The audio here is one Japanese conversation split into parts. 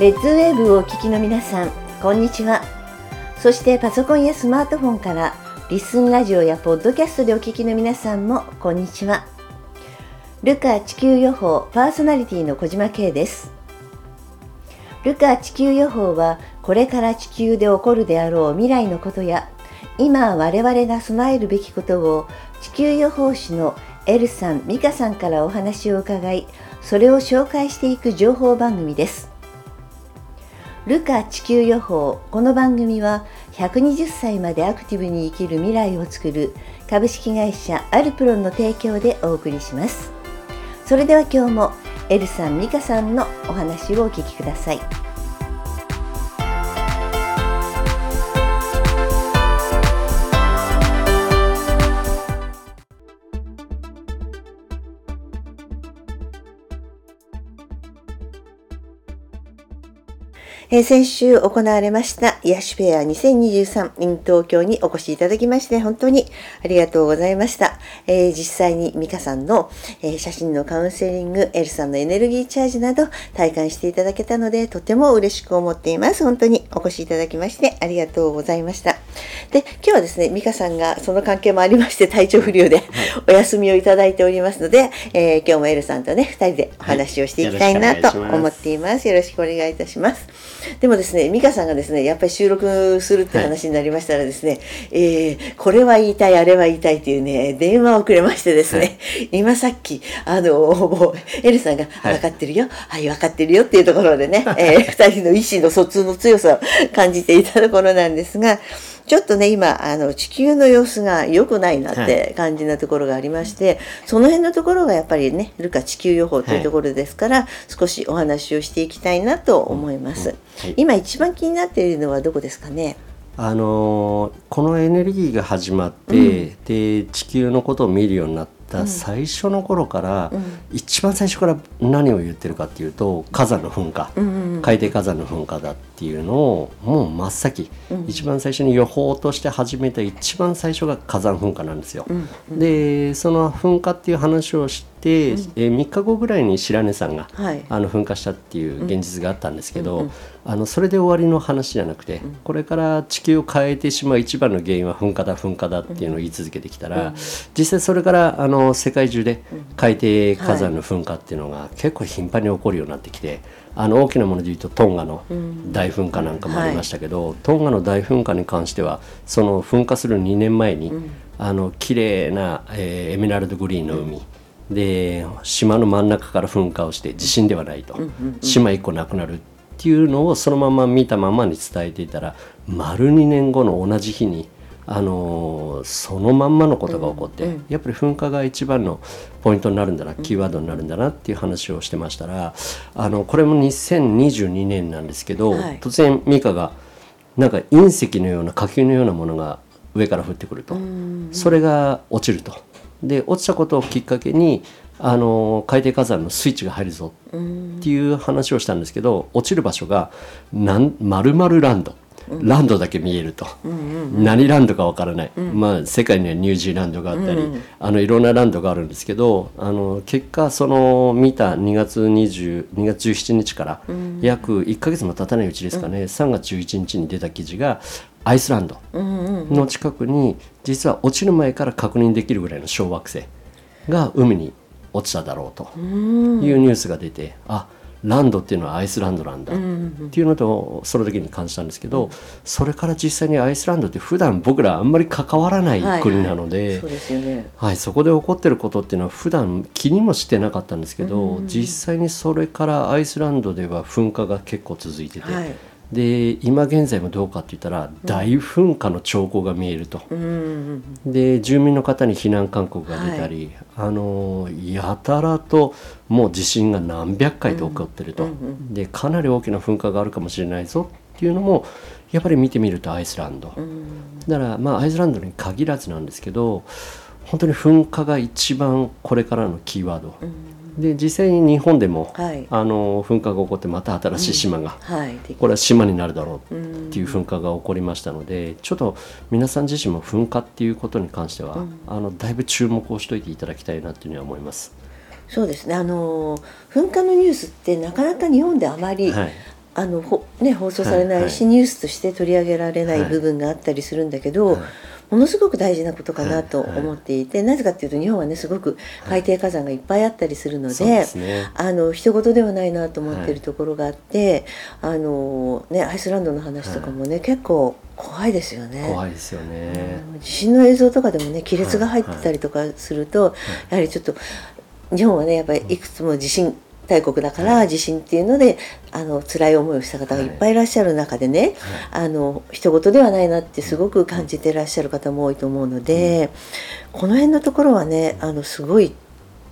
レッズウェーブをお聞きの皆さんこんにちは。そしてパソコンやスマートフォンからリスンラジオやポッドキャストでお聞きの皆さんもこんにちは。ルカ地球予報パーソナリティの小島慶です。ルカ地球予報はこれから地球で起こるであろう未来のことや今我々が備えるべきことを地球予報士のエルさん、ミカさんからお話を伺いそれを紹介していく情報番組です。ルカ地球予報この番組は120歳までアクティブに生きる未来をつくる株式会社アルプロンの提供でお送りしますそれでは今日もエルさん、美香さんのお話をお聞きください。えー、先週行われました癒しフェア2023 in 東京にお越しいただきまして本当にありがとうございました。えー、実際にミカさんの、えー、写真のカウンセリング、エルさんのエネルギーチャージなど体感していただけたのでとても嬉しく思っています。本当にお越しいただきましてありがとうございました。で、今日はですね、ミカさんがその関係もありまして体調不良でお休みをいただいておりますので、え今日もエルさんとね、2人でお話をしていきたいなと思っています。よろしくお願いいたします。でもですね美香さんがですねやっぱり収録するって話になりましたらですね、はい、えー、これは言いたいあれは言いたいっていうね電話をくれましてですね、はい、今さっきあのもう エルさんが「分かってるよ。はい分かってるよ」っていうところでね、えー、2人の意思の疎通の強さを感じていたところなんですがちょっとね今あの地球の様子が良くないなって感じなところがありまして、はい、その辺のところがやっぱりねルカ地球予報というところですから、はい、少しお話をしていきたいなと思います、はい、今一番気になっているのはどこですかね？あのこのエネルギーが始まって、うん、で地球のことを見るようになった最初の頃から、うん、一番最初から何を言ってるかっていうと火山の噴火、うんうん、海底火山の噴火だっていうのをもう真っ先、うん、一番最初に予報として始めた一番最初が火山噴火なんですよ。うんうん、でその噴火っていう話をして、うん、え3日後ぐらいに白根山が、はい、あの噴火したっていう現実があったんですけど、うんうん、あのそれで終わりの話じゃなくて、これから地球を変えてしまう一番の原因は噴火だ噴火だっていうのを言い続けてきたら、実際それからあの世界中で海底火山の噴火っていうのが結構頻繁に起こるようになってきて。あの大きなものでいうとトンガの大噴火なんかもありましたけど、トンガの大噴火に関してはその噴火する2年前に、うん、あの綺麗な、えー、エメラルドグリーンの海、うん、で島の真ん中から噴火をして地震ではないと、島1個なくなるっていうのをそのまま見たままに伝えていたら丸2年後の同じ日にあのそのまんまのことが起こって、うんうん、やっぱり噴火が一番のポイントになるんだな、キーワードになるんだなっていう話をしてましたらあのこれも2022年なんですけど、はい、突然ミカがなんか隕石のような火球のようなものが上から降ってくると、それが落ちると。で落ちたことをきっかけにあの海底火山のスイッチが入るぞっていう話をしたんですけど落ちる場所がなん丸々ランド。ランドだけ見えると、何ランドかわからない、まあ、世界にはニュージーランドがあったり、あのいろんなランドがあるんですけどあの結果その見た2月20 2月17日から約1か月も経たないうちですかね、3月11日に出た記事がアイスランドの近くに実は落ちる前から確認できるぐらいの小惑星が海に落ちただろうと。いうニュースが出てあっランドっていうのはアイスランドなんだ。っていうのとその時に感じたんですけど、それから実際にアイスランドって普段僕らあんまり関わらない国なので、はい、そこで起こってることっていうのは普段気にもしてなかったんですけど、実際にそれからアイスランドでは噴火が結構続いてて。はいで今現在もどうかって言ったら大噴火の兆候が見えると、うん、で住民の方に避難勧告が出たり、はい、あのやたらともう地震が何百回と起こってると、うん、でかなり大きな噴火があるかもしれないぞっていうのもやっぱり見てみるとアイスランド、うん、だからまあアイスランドに限らずなんですけど本当に噴火が一番これからのキーワード。で実際に日本でも、はい、あの噴火が起こってまた新しい島が、うん。はい、これは島になるだろうっていう噴火が起こりましたので、ちょっと皆さん自身も噴火っていうことに関しては、うん、あのだいぶ注目をしておいていただきたいなというふうには思います。そうですね。あの噴火のニュースってなかなか日本であまり、はい、あのほ、ね、放送されないし、はニュースとして取り上げられないはい。部分があったりするんだけど、はいものすごく大事なことかなとはいはい。思っていて、なぜかっていうと日本はねすごく海底火山がいっぱいあったりするので。そうですね。あの人事ではないなと思ってるところがあって、あのねアイスランドの話とかもね、結構怖いですよね。怖いですよね、地震の映像とかでもね亀裂が入ってたりとかすると、やはりちょっと日本はねやっぱりいくつも地震大国だから地震っていうのであの辛い思いをした方がい。っぱいいらっしゃる中でね、あの人事ではないなってすごく感じてらっしゃる方も多いと思うので、この辺のところはねあのすごい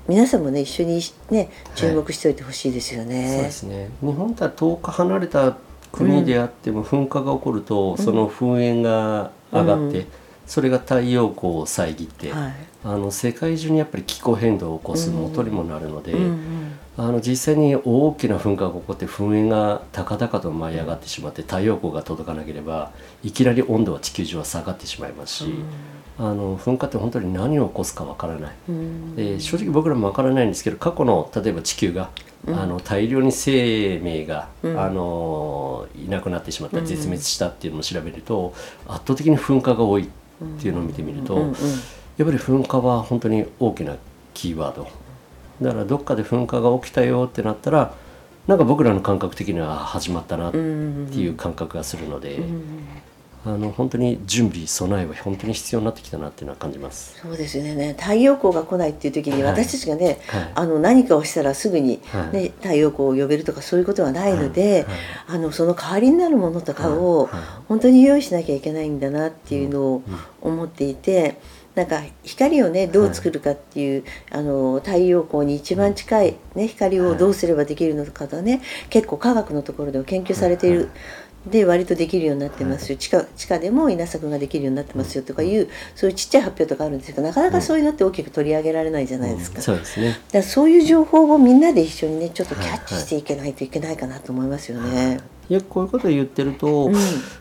皆さんもね一緒にね注目しておいてほしいですよね。そうですね。日本とは遠く離れた国であっても噴火が起こると、その噴煙が上がって、うんそれが太陽光を遮って、はい。あの世界中にやっぱり気候変動を起こす元にもなるので、うんうん。あの実際に大きな噴火が起こって噴煙が高々と舞い上がってしまって太陽光が届かなければいきなり温度は地球上は下がってしまいますし、あの噴火って本当に何を起こすかわからない。うん。で正直僕らもわからないんですけど過去の例えば地球が、あの大量に生命が、うん。あのいなくなってしまった絶滅したっていうのを調べると、圧倒的に噴火が多いっていうのを見てみると、やっぱり噴火は本当に大きなキーワード。だからどっかで噴火が起きたよってなったらなんか僕らの感覚的には始まったなっていう感覚がするので、あの本当に準備備えは本当に必要になってきたなっていうのは感じます。そうですよね。太陽光が来ないっていう時にはい。私たちがね、はい。あの何かをしたらすぐに、はい。ね太陽光を呼べるとかそういうことはないので、はい。あのその代わりになるものとかを本当に用意しなきゃいけないんだなっていうのを思っていて。なんか光をねどう作るかっていう、あの太陽光に一番近い、ね、光をどうすればできるのかとね結構科学のところでは研究されている、で割とできるようになってますよ、地下地下でも稲作ができるようになってますよとかいう、そういうちっちゃい発表とかあるんですけどなかなかそういうのって大きく取り上げられないじゃないですか,、そうですね。だからそういう情報をみんなで一緒にねちょっとキャッチしていけないといけないかなと思いますよね。よくこういうことを言ってると、うん。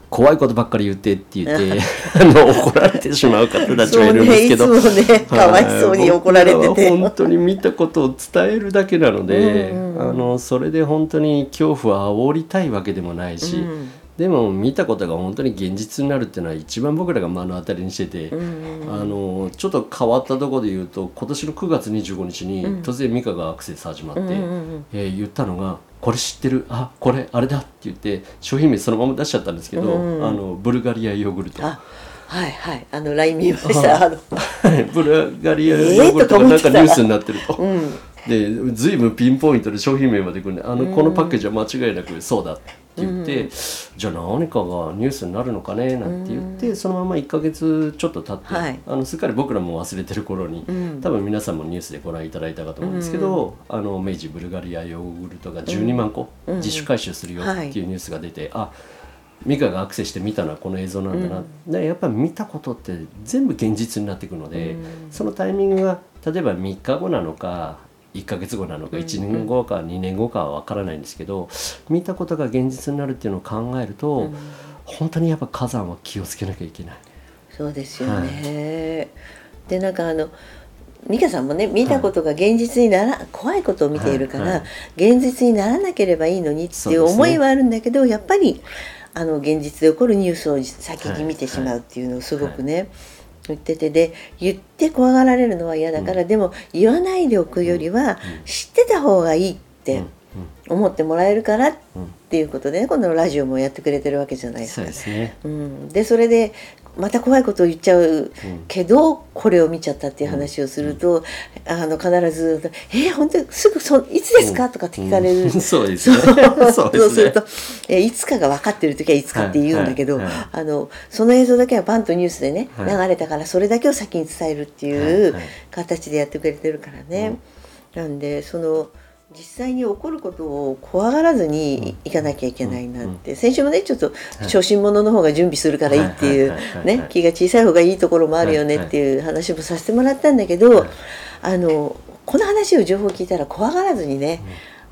怖いことばっかり言ってって言って あの怒られてしまう方たちがいるんですけど。ねねかわいそうに怒られてて。本当に見たことを伝えるだけなのでうんうん。あのそれで本当に恐怖を煽りたいわけでもないし、うんでも見たことが本当に現実になるっていうのは一番僕らが目の当たりにしてて、うんあのちょっと変わったところで言うと今年の9月25日に突然ミカがアクセス始まって、うんえー言ったのが「これ知ってる？あこれあれだ」って言って商品名そのまま出しちゃったんですけど、うんあのブルガリアヨーグルト。あはいはい。あの LINE 見ました。ブルガリアヨーグルトがなんかニュースになってる。と。うん。で随分ピンポイントで商品名までくるんであの、このパッケージは間違いなくそうだって言って、じゃあ何かがニュースになるのかねなんて言って、そのまま1ヶ月ちょっと経って、はい。あのすっかり僕らも忘れてる頃に、ん。多分皆さんもニュースでご覧いただいたかと思うんですけど、あの明治ブルガリアヨーグルトが12万個自主回収するよっていうニュースが出て、あミカがアクセスして見たのはこの映像なんだな、でやっぱり見たことって全部現実になっていくので、そのタイミングが例えば3日後なのか1ヶ月後なのか1年後か2年後かは分からないんですけど見たことが現実になるっていうのを考えると、本当にやっぱ火山は気をつけなきゃいけない。そうですよね。でなんかあの美香さんもね見たことが現実になら、怖いことを見ているから、はい。はい。現実にならなければいいのにっていう思いはあるんだけど、やっぱりあの現実で起こるニュースを先に見てしまうっていうのをすごくね、言っててで言って怖がられるのは嫌だから、でも言わないでおくよりは、知ってた方がいいって思ってもらえるからっていうことでねこのラジオもやってくれてるわけじゃないですか。そうで。すね。うん、でそれでまた怖いことを言っちゃうけど、これを見ちゃったっていう話をすると、あの必ず「えー、本当？にすぐそいつですか?」とかって聞かれる、うん。そうですね。そう。すね。そうすると、えーいつかが分かってる時はい。つかって言うんだけど、あのその映像だけはバンとニュースでね、はい。流れたからそれだけを先に伝えるってはいいうはい。形でやってくれてるからね。なんでその実際に起こることを怖がらずにいかなきゃいけないなって、先週もねちょっと初心者の方が準備するからいいっていうね気が小さい方がいいところもあるよねっていう話もさせてもらったんだけど、あのこの話を情報を聞いたら怖がらずにね、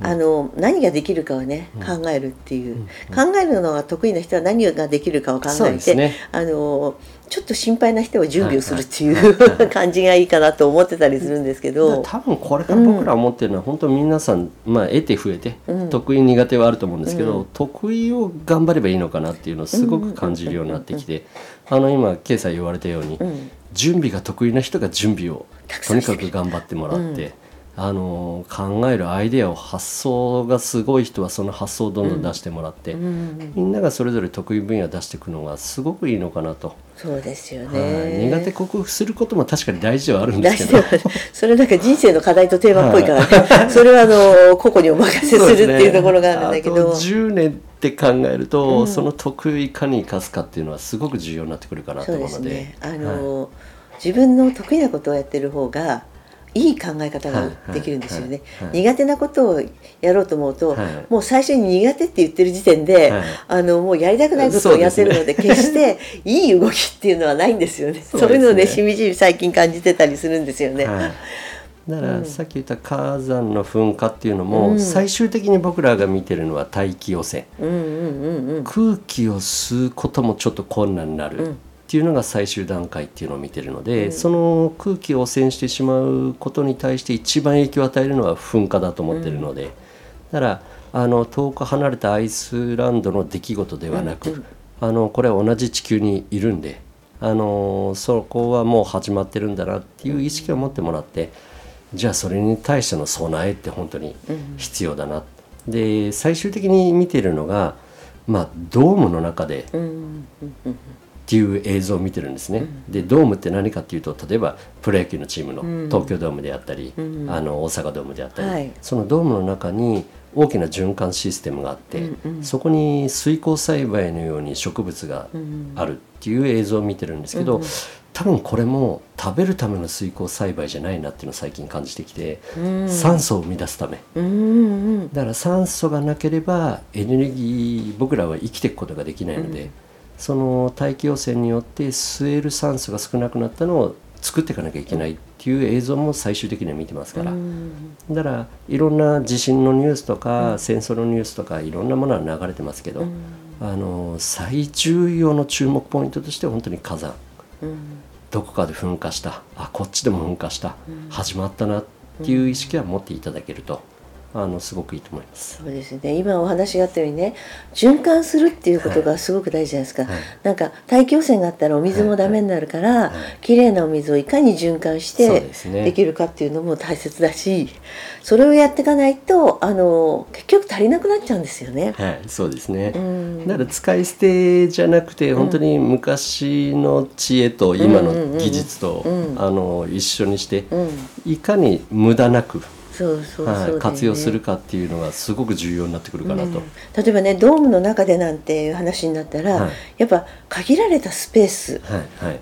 あの何ができるかをね考えるっていう、考えるのが得意な人は何ができるかを考えて、ね。あのちょっと心配な人は準備をするっていう 感じがいいかなと思ってたりするんですけど。多分これから僕ら思ってるのは、本当皆さん、まあ、得て増えて、得意苦手はあると思うんですけど、得意を頑張ればいいのかなっていうのをすごく感じるようになってきて、あの今今朝言われたように、準備が得意な人が準備をとにかく頑張ってもらって。あの考えるアイデアを発想がすごい人はその発想をどんどん出してもらって、うん、みんながそれぞれ得意分野出していくのがすごくいいのかなと。そうですよね、苦手克服することも確かに大事ではあるんですけど。それなんか人生の課題とテーマっぽいからね、はい、それはあの個々にお任せするっていうところがあるんだけど、ね、10年って考えると、うん、その得意かに生かすかっていうのはすごく重要になってくるかなと思うので、ね、あの、はい、自分の得意なことをやってる方がいい考え方ができるんですよね、苦手なことをやろうと思うと、はい、もう最初に苦手って言ってる時点で、はい、あのもうやりたくないことをやってるので、決していい動きっていうのはないんですよね。そういうのでしみじみ最近感じてたりするんですよね。だからさっき言った火山の噴火っていうのも、最終的に僕らが見てるのは大気汚染、空気を吸うこともちょっと困難になる、っていうのが最終段階っていうのを見てるので、うん、その空気を汚染してしまうことに対して一番影響を与えるのは噴火だと思ってるので、うん、だからあの遠く離れたアイスランドの出来事ではなく、うん、あのこれは同じ地球にいるんであのそこはもう始まってるんだなっていう意識を持ってもらってじゃあそれに対しての備えって本当に必要だな、で最終的に見てるのが、まあ、ドームの中で。っていう映像を見てるんですね、うん、でドームって何かっていうと例えばプロ野球のチームの東京ドームであったり、うん、あの大阪ドームであったり、はい、そのドームの中に大きな循環システムがあって、うんうん、そこに水耕栽培のように植物があるっていう映像を見てるんですけど、うん、多分これも食べるための水耕栽培じゃないなっていうのを最近感じてきて、うん、酸素を生み出すため、うんうん、だから酸素がなければエネルギー僕らは生きていくことができないので。その大気汚染によって吸える酸素が少なくなったのを作っていかなきゃいけないっていう映像も最終的には見てますから、だからいろんな地震のニュースとか、戦争のニュースとかいろんなものは流れてますけど、あの最重要の注目ポイントとしては本当に火山、どこかで噴火した。あこっちでも噴火した、始まったなっていう意識は持っていただけると。あのすごくいいと思います。そうですね。今お話があったようにね循環するっていうことがすごく大事じゃないですか、はい、なんか大気汚染があったらお水もダメになるから、はい。はい、きれいなお水をいかに循環してできるかっていうのも大切だしそれをやっていかないとあの結局足りなくなっちゃうんですよね。はい。そうですね、うん、だから使い捨てじゃなくて本当に昔の知恵と今の技術と、あの一緒にして、いかに無駄なくそうそうそう、ね、活用するかっていうのがすごく重要になってくるかなと、うん、例えばねドームの中でなんていう話になったら、はい、やっぱ限られたスペース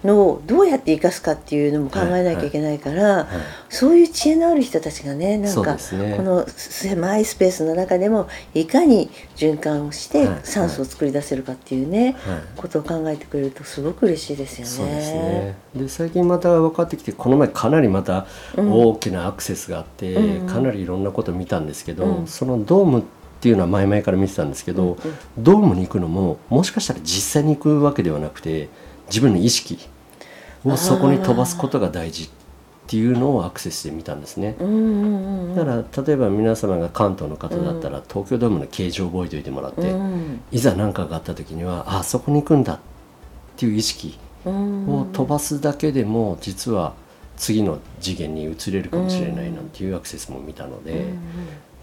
のどうやって生かすかっていうのも考えなきゃいけないから、はいはい、そういう知恵のある人たちがねなんか、ね、この狭いスペースの中でもいかに循環をして酸素を作り出せるかっていうね、ことを考えてくれるとすごく嬉しいですよね。そうですね。で最近また分かってきてこの前かなりまた大きなアクセスがあって、うんかなりいろんなこと見たんですけど、うん、そのドームっていうのは前々から見てたんですけど、うんうん、ドームに行くのももしかしたら実際に行くわけではなくて自分の意識をそこに飛ばすことが大事っていうのをアクセスで見たんですね、だから例えば皆様が関東の方だったら、東京ドームの形状を覚えておいてもらって、うん、いざ何かがあった時にはあそこに行くんだっていう意識を飛ばすだけでも実は次の次元に移れるかもしれないなんていうアクセスも見たので、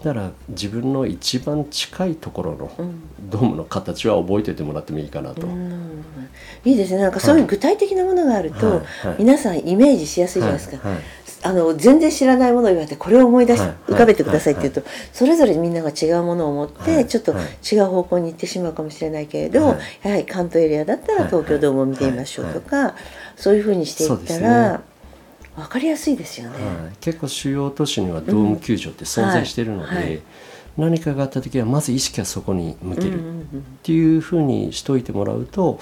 だから自分の一番近いところのドームの形は覚えておいてもらってもいいかなと。いいですね。なんかそういう具体的なものがあると、はいはい、皆さんイメージしやすいじゃないですか。はいあの全然知らないものを言われてこれを思い出し、浮かべてくださいって言うと、それぞれみんなが違うものを持って、ちょっと違う方向に行ってしまうかもしれないけれど、やはり関東エリアだったら東京ドームを見てみましょうとか、そういうふうにしていったら。分かりやすいですよね、はい、結構主要都市にはドーム球場って存在しているので、うんはい。はい、何かがあった時はまず意識はそこに向けるっていうふうにしといてもらうと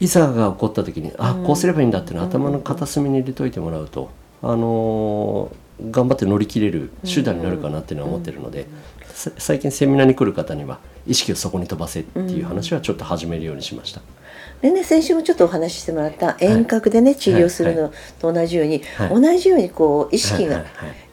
いざが起こった時にあこうすればいいんだっていうのを頭の片隅に入れといてもらうと、あのー、頑張って乗り切れる手段になるかなっていうのは思ってるのでさ最近セミナーに来る方には意識をそこに飛ばせっていう話はちょっと始めるようにしました。でね先週もちょっとお話ししてもらった遠隔でね、治療するのと同じように、はい同じようにこう意識が、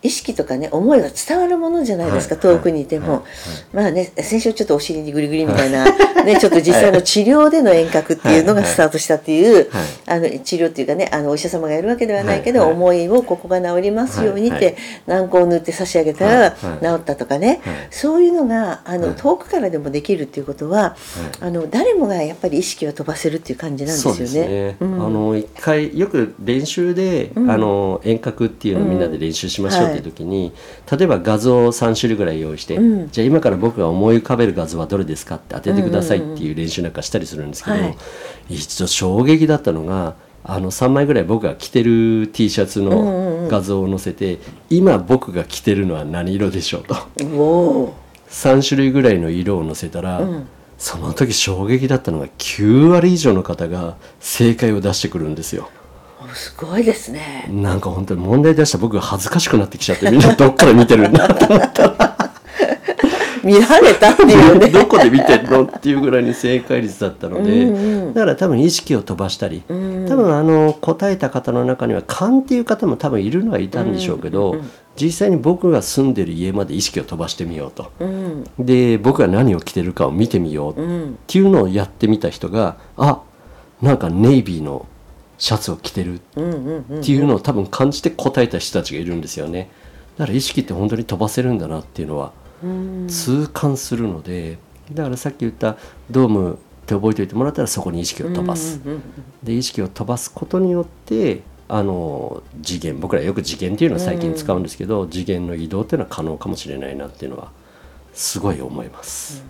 意識とかね思いが伝わるものじゃないですか、はい遠くにいても、まあね先週ちょっとお尻にグリグリみたいな、ね、ちょっと実際の治療での遠隔っていうのがスタートしたっていう、あの治療っていうかねあのお医者様がやるわけではないけど、思いをここが治りますようにって、軟膏を塗って差し上げたら治ったとかね、はい。そういうのがあの、はい。遠くからでもできるっていうことは、あの誰もがやっぱり意識は飛ばせるっていう感じなんですよね。あの一回よく練習で、うん。あの遠隔っていうのをみんなで練習しましょうっていう時に、例えば画像を3種類ぐらい用意して、うん。じゃあ今から僕が思い浮かべる画像はどれですかって当ててくださいっていう練習なんかしたりするんですけど、はい一度衝撃だったのがあの3枚ぐらい僕が着てる T シャツうんうんうん。の画像を載せて、今僕が着てるのは何色でしょうと。おー3種類ぐらいの色を載せたら、うん。その時衝撃だったのが9割以上の方が正解を出してくるんですよ。すごいですね。なんか本当に問題出した僕が恥ずかしくなってきちゃってみんなどっから見てるんだと思ったら見られたっていうね。どこで見てんのっていうぐらいに正解率だったので、うんうんだから多分意識を飛ばしたり、うん多分あの答えた方の中には勘っていう方も多分いるのはいたんでしょうけど、うんうんうん実際に僕が住んでる家まで意識を飛ばしてみようと。うんで僕が何を着てるかを見てみようっうんていうのをやってみた人があなんかネイビーのシャツを着てるっていうのを多分感じて答えた人たちがいるんですよね。だから意識って本当に飛ばせるんだなっていうのはうん。痛感するのでだからさっき言ったドームって覚えておいてもらったらそこに意識を飛ばす。で意識を飛ばすことによってあの次元僕らよく次元っていうのを最近使うんですけど、次元の移動っていうのは可能かもしれないなっていうのはすごい思います。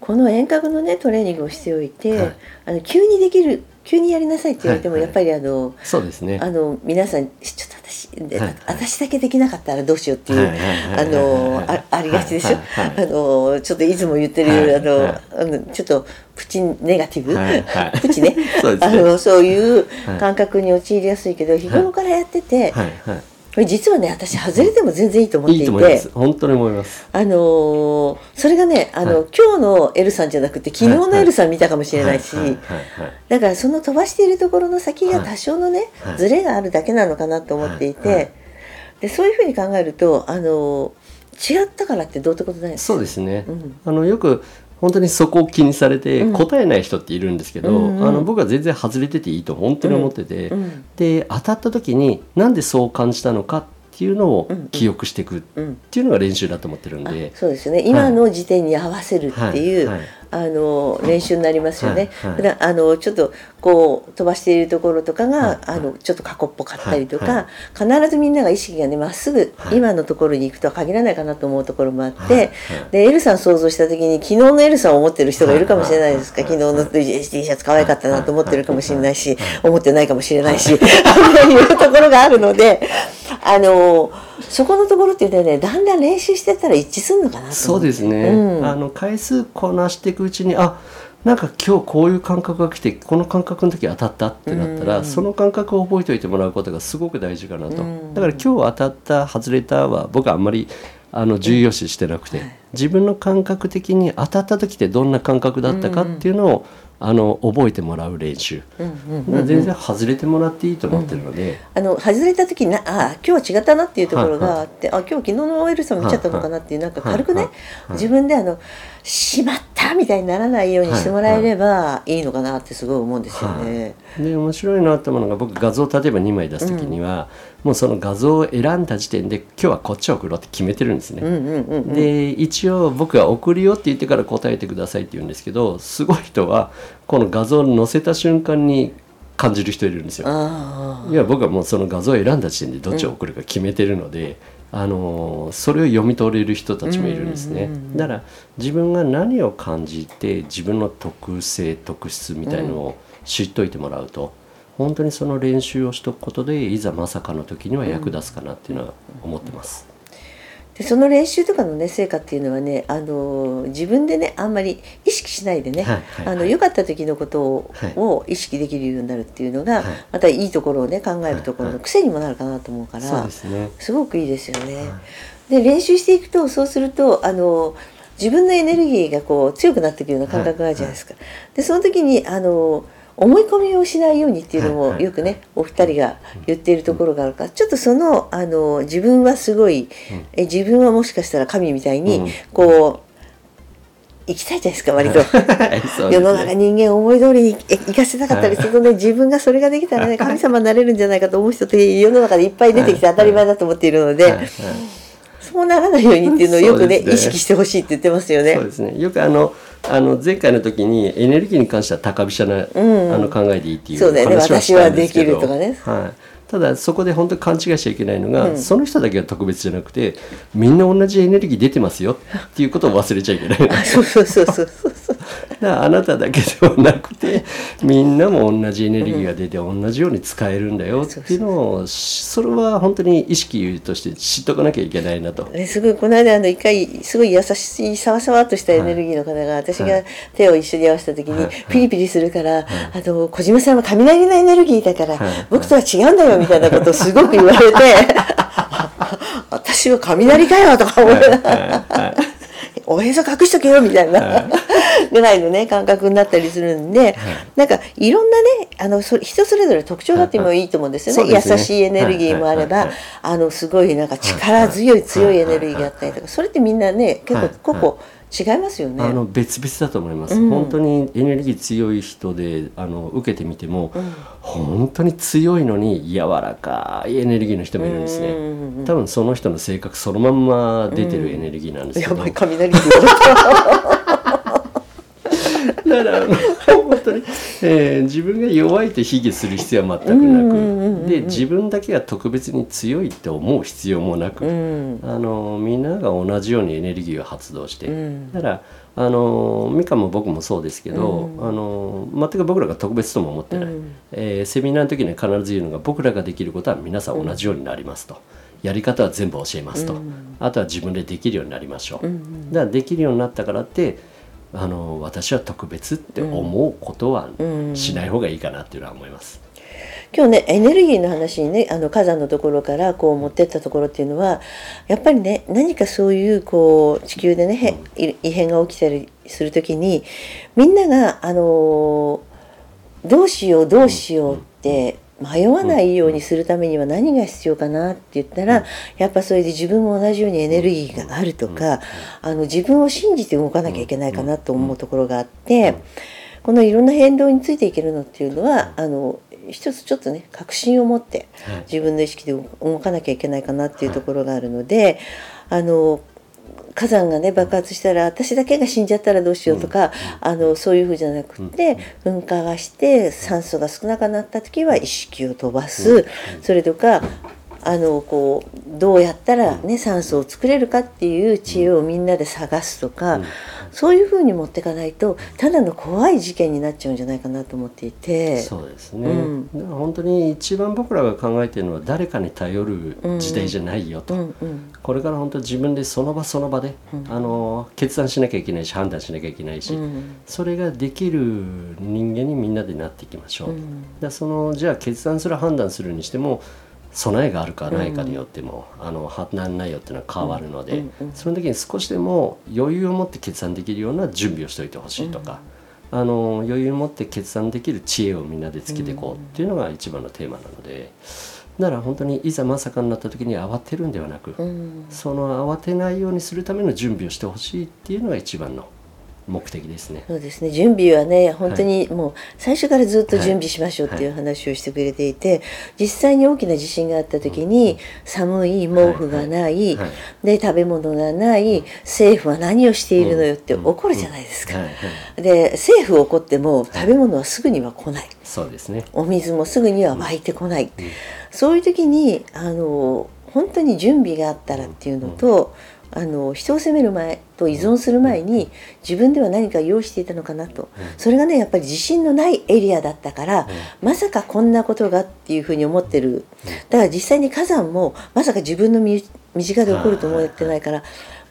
この遠隔のねトレーニングをしておいて、はい。あの急にできる急にやりなさいって言われても、はいはい。やっぱりあのそうですね。あの皆さんちょっと私で、はいはい。私だけできなかったらどうしようっていう、はいはいはいはいあのあありがちでしょ、はいはいはいあのちょっといつも言ってる、はいあの、はい。あのちょっとプチネガティブ、はいはい。プチね？ね。あのそういうはい。感覚に陥りやすいけど日頃からやってて、はいはこれ実はね私外れても全然いいと思ってい、いいていと思います。本当に思います。あのーそれがねあの、はい。今日のエルさんじゃなくて昨日のエルさん見たかもしれないし、だからその飛ばしているところの先がはい。多少のね、はい。ズレがあるだけなのかなと思っていて、でそういうふうに考えるとあのー違ったからってどうってことないそうですね、うん。あのよく本当にそこを気にされてうん。答えない人っているんですけど、うんうん。あの僕は全然外れてていいと本当に思ってて、うんで当たった時になんでそう感じたのかっていうのをうんうん。記憶していくっうんていうのが練習だと思ってるんあで、そうですよね。今の時点に合わせるっていう、はい。はいあの練習になりますよね、はいはい。あのちょっとこう飛ばしているところとかが、はいあのちょっと過去っぽかったりとか、はい必ずみんなが意識がねまっすぐはい。今のところに行くとは限らないかなと思うところもあって、はいはい。でエルさん想像した時に昨日のエルさんを思ってる人がいるかもしれないですか、はい。昨日の T シャツ可愛かったなと思ってるかもしれないし、はい。思ってないかもしれないし、い。うところがあるのであのそこのところっていうのはねだんだん練習してったら一致するのかなと思って。そうですね、うん。あの回数こなしていくうちにあなんか今日こういう感覚が来てこの感覚の時当たったってなったら、うん。その感覚を覚えておいてもらうことがすごく大事かなと、うん。だから今日当たった外れたは僕はあんまりあの重要視してなくて、はい。自分の感覚的に当たった時ってどんな感覚だったかっていうのを、あの覚えてもらう練習、全然外れてもらっていいと思ってるので、あの外れた時になあ今日は違ったなっていうところがあって、あ今日昨日の OL さん見ちゃったのかなっていうなんか軽くね、はいはい。自分であのしまったみたいにならないようにしてもらえればいいのかなってすごい思うんですよね。で面白いなと思うのが僕画像例えば2枚出す時には、もうその画像を選んだ時点で今日はこっちを送ろうって決めてるんですね。うんうんうんうん。で一応僕は送るよって言ってから答えてくださいって言うんですけどすごい人はこの画像を載せた瞬間に感じる人いるんですよ。あいや僕はもうその画像を選んだ時点でどっちを送るか決めてるので、あのーそれを読み取れる人たちもいるんですね、だから自分が何を感じて自分の特性特質みたいのを知っといてもらうと、本当にその練習をしとくことでいざまさかの時には役立つかなっていうのは思ってます。でその練習とかのね成果っていうのはねあの自分でねあんまり意識しないでね、はいはいはい。あの良かった時のことを,、はい。を意識できるようになるっていうのが、はい。またいいところをね考えるところはいはい。の癖にもなるかなと思うから、そうですね。すごくいいですよね。で練習していくとそうするとあの自分のエネルギーがこう強くなっていくような感覚があるじゃないですか。でその時にあの思い込みをしないようにっていうのもよくねお二人が言っているところがあるからちょっとそのあの自分はすごいえ自分はもしかしたら神みたいにこう生きたいじゃないですか割と。世の中人間思い通りに生かせなかったりするとね自分がそれができたらね 神様になれるんじゃないかと思う人って世の中でいっぱい出てきて当たり前だと思っているので。そうならないようにっていうのをよくね、ね、意識してほしいって言ってますよね。そうですね。よくあのあの前回の時にエネルギーに関しては高飛車な、うん、あの考えでいいっていう話はしたんですけど、ね。私はできるとかね。はい。ただそこで本当に勘違いしちゃいけないのが、うん、その人だけが特別じゃなくてみんな同じエネルギー出てますよっていうことを忘れちゃいけないそうそうそうそうあなただけではなくてみんなも同じエネルギーが出て同じように使えるんだよっていうのをそれは本当に意識として知っとかなきゃいけないなと。すごいこの間あの一回すごい優しいさわさわとしたエネルギーの方が、私が手を一緒に合わせた時に、ピリピリするから、あの小島さんは雷のエネルギーだから、僕とは違うんだよみたいなことをすごく言われて 私は雷かよとか思いながら。おへそ隠しとけよみたいな。ぐらいのね感覚になったりするんで、なんかいろんなねあのそ人それぞれ特徴があってもいいと思うんですよね,、優しいエネルギーもあれば、あのすごいなんか力強い強いエネルギーがあったりとかそれってみんなね結構個々違いますよね。あの別々だと思います、うん、本当にエネルギー強い人であの受けてみても、うん、本当に強いのに柔らかいエネルギーの人もいるんですね、多分その人の性格そのまんま出てるエネルギーなんですけど、やばい雷だから本当に、えー、自分が弱いと卑下する必要は全くなく、で自分だけが特別に強いって思う必要もなく、うん、あのみんなが同じようにエネルギーを発動して、うん、だからあの美香も僕もそうですけど、うん、あの全く僕らが特別とも思ってない、うん、えー、セミナーの時に必ず言うのが僕らができることは皆さん同じようになりますと。やり方は全部教えますと、あとは自分でできるようになりましょう、だからできるようになったからってあの私は特別って思うことはしない方がいいかなっていうのは思います。今日ねエネルギーの話にねあの火山のところからこう持ってったところっていうのはやっぱりね何かそういうこう地球でね、異変が起きたりする時にみんながあのどうしようどうしようって迷わないようにするためには何が必要かなって言ったらやっぱそれで自分も同じようにエネルギーがあるとかあの自分を信じて動かなきゃいけないかなと思うところがあってこのいろんな変動についていけるのっていうのはあの一つちょっとね確信を持って自分の意識で動かなきゃいけないかなっていうところがあるのであの火山がね爆発したら私だけが死んじゃったらどうしようとか、あのそういうふうじゃなくて、噴火がして酸素が少なくなった時は意識を飛ばす、それとかあのこうどうやったら、ね、酸素を作れるかっていう知恵をみんなで探すとか、そういうふうに持っていかないとただの怖い事件になっちゃうんじゃないかなと思っていて。そうですね、うん、だから本当に一番僕らが考えているのは誰かに頼る時代じゃないよと、うんうん、これから本当自分でその場その場で、うん、あの決断しなきゃいけないし判断しなきゃいけないし、それができる人間にみんなでなっていきましょう、だそのじゃあ決断する判断するにしても備えがあるかないかによっても、うん、あの判断内容っていうのは変わるので、うんうん、その時に少しでも余裕を持って決断できるような準備をしておいてほしいとか、あの余裕を持って決断できる知恵をみんなでつけていこうっていうのが一番のテーマなので。なら本当にいざまさかになった時に慌てるんではなく、その慌てないようにするための準備をしてほしいっていうのが一番の目的ですね。そうですね。準備はね、本当にもう最初からずっと準備しましょうっていう話をしてくれていて、実際に大きな地震があった時に、寒い毛布がない、で食べ物がない、政府は何をしているのよって怒るじゃないですか。で政府怒っても食べ物はすぐには来ない。そうですね。お水もすぐには湧いてこない。そういう時にあの本当に準備があったらっていうのと。あの人を責める前と依存する前に自分では何か用意していたのかなと、それがねやっぱり自信のないエリアだったから、まさかこんなことがっていうふうに思ってる。だから実際に火山もまさか自分の身近で起こると思ってないから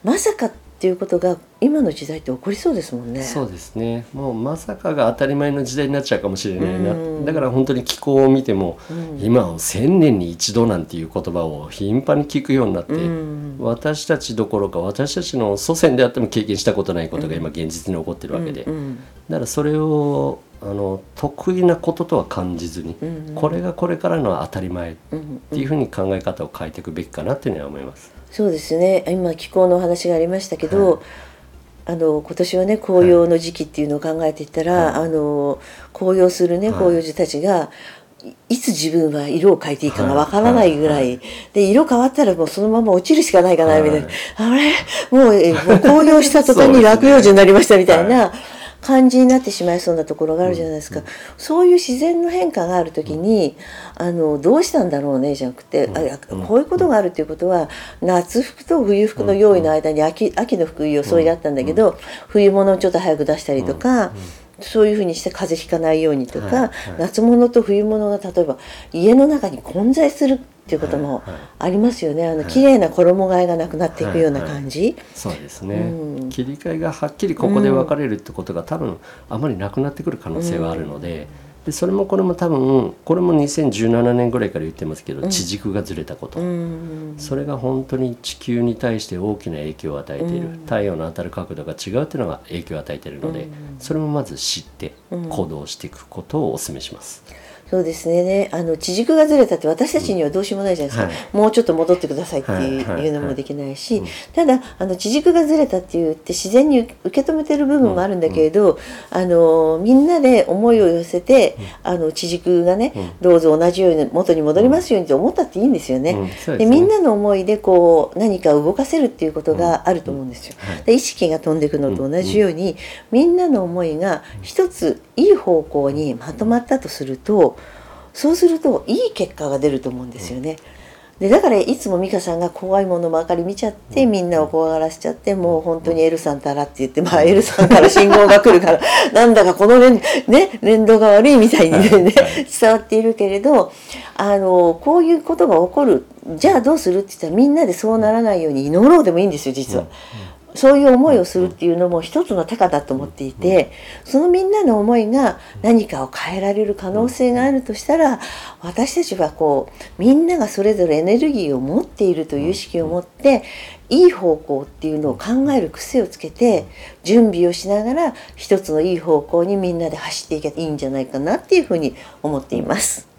まさかってっていうことが今の時代って起こりそうですもんね。そうですね。もうまさかが当たり前の時代になっちゃうかもしれないな、うん。だから本当に気候を見ても、うん。今は千年に一度なんていう言葉を頻繁に聞くようになって、うん。私たちどころか私たちの祖先であっても経験したことないことが今現実に起こってるわけで、だからそれをあの得意なこととは感じずに、うん。これがこれからの当たり前っうんていうふうに考え方を変えていくべきかなっていうのは思います。そうですね。今気候のお話がありましたけど、はい。あの今年はね紅葉の時期っていうのを考えていったら、はい。あの紅葉するねはい。紅葉樹たちが、いいつ自分は色を変えていいかがわからないぐらい、で色変わったらもうそのまま落ちるしかないかなみたいな、あれ？もうえもう紅葉した途端に落葉樹になりましたみたいな。感じになってしまいそうなところがあるじゃないですか、そういう自然の変化がある時に、あのどうしたんだろうねじゃなくて、あいやこういうことがあるっていうことは夏服と冬服の用意の間に秋秋の服装いだったんだけど、冬物をちょっと早く出したりとか。そういうふうにして風邪ひかないようにとか、はいはい。夏物と冬物が例えば家の中に混在するっていうこともはいはいありますよね。あの綺麗な衣替えがなくなっていくような感じ、そうですね、うん。切り替えがはっきりここで分かれるってことが多分あまりなくなってくる可能性はあるので,、でそれもこれも多分これも2017年ぐらいから言ってますけど、地軸がずれたこと、うんそれが本当に地球に対して大きな影響を与えている、太陽の当たる角度が違うっていうのが影響を与えているので、それもまず知って行動していくことをお勧めします。そうですね。あの地軸がずれたって私たちにはどうしようもないじゃないですか、はもうちょっと戻ってくださいっていう,、のもできないし、ただあの地軸がずれたって言って自然に受け止めてる部分もあるんだけれど、あのみんなで思いを寄せて、あの地軸がね、どうぞ同じように元に戻りますようにと思ったっていいんですよね。でみんなの思いでこう何かを動かせるっていうことがあると思うんですよ。で意識が飛んでいくのと同じように、みんなの思いが一ついい方向にまとまったとするとそうするといい結果が出ると思うんですよね。でだからいつも美香さんが怖いものばかり見ちゃってみんなを怖がらせちゃってもう本当に L さんたらって言ってまあ L さんから信号が来るからなんだかこの連,、ね、連動が悪いみたいにね伝わっているけれどあのこういうことが起こる。じゃあどうするって言ったらみんなでそうならないように祈ろうでもいいんですよ実は。そういう思いをするっていうのも一つの手だと思っていてそのみんなの思いが何かを変えられる可能性があるとしたら私たちはこうみんながそれぞれエネルギーを持っているという意識を持っていい方向っていうのを考える癖をつけて準備をしながら一つのいい方向にみんなで走っていけばいいんじゃないかなっていうふうに思っています。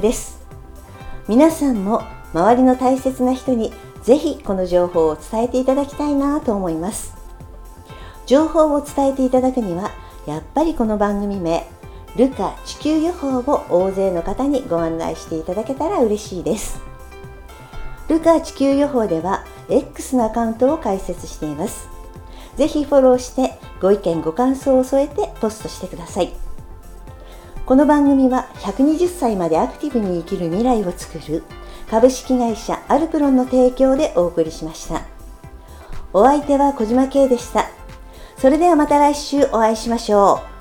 です。皆さんも周りの大切な人にぜひこの情報を伝えていただきたいなと思います。情報を伝えていただくにはやっぱりこの番組名ルカ地球予報を大勢の方にご案内していただけたら嬉しいです。ルカ地球予報では X のアカウントを開設しています。ぜひフォローしてご意見ご感想を添えてポストしてください。この番組は120歳までアクティブに生きる未来をつくる株式会社アルプロンの提供でお送りしました。お相手は小島慶でした。それではまた来週お会いしましょう。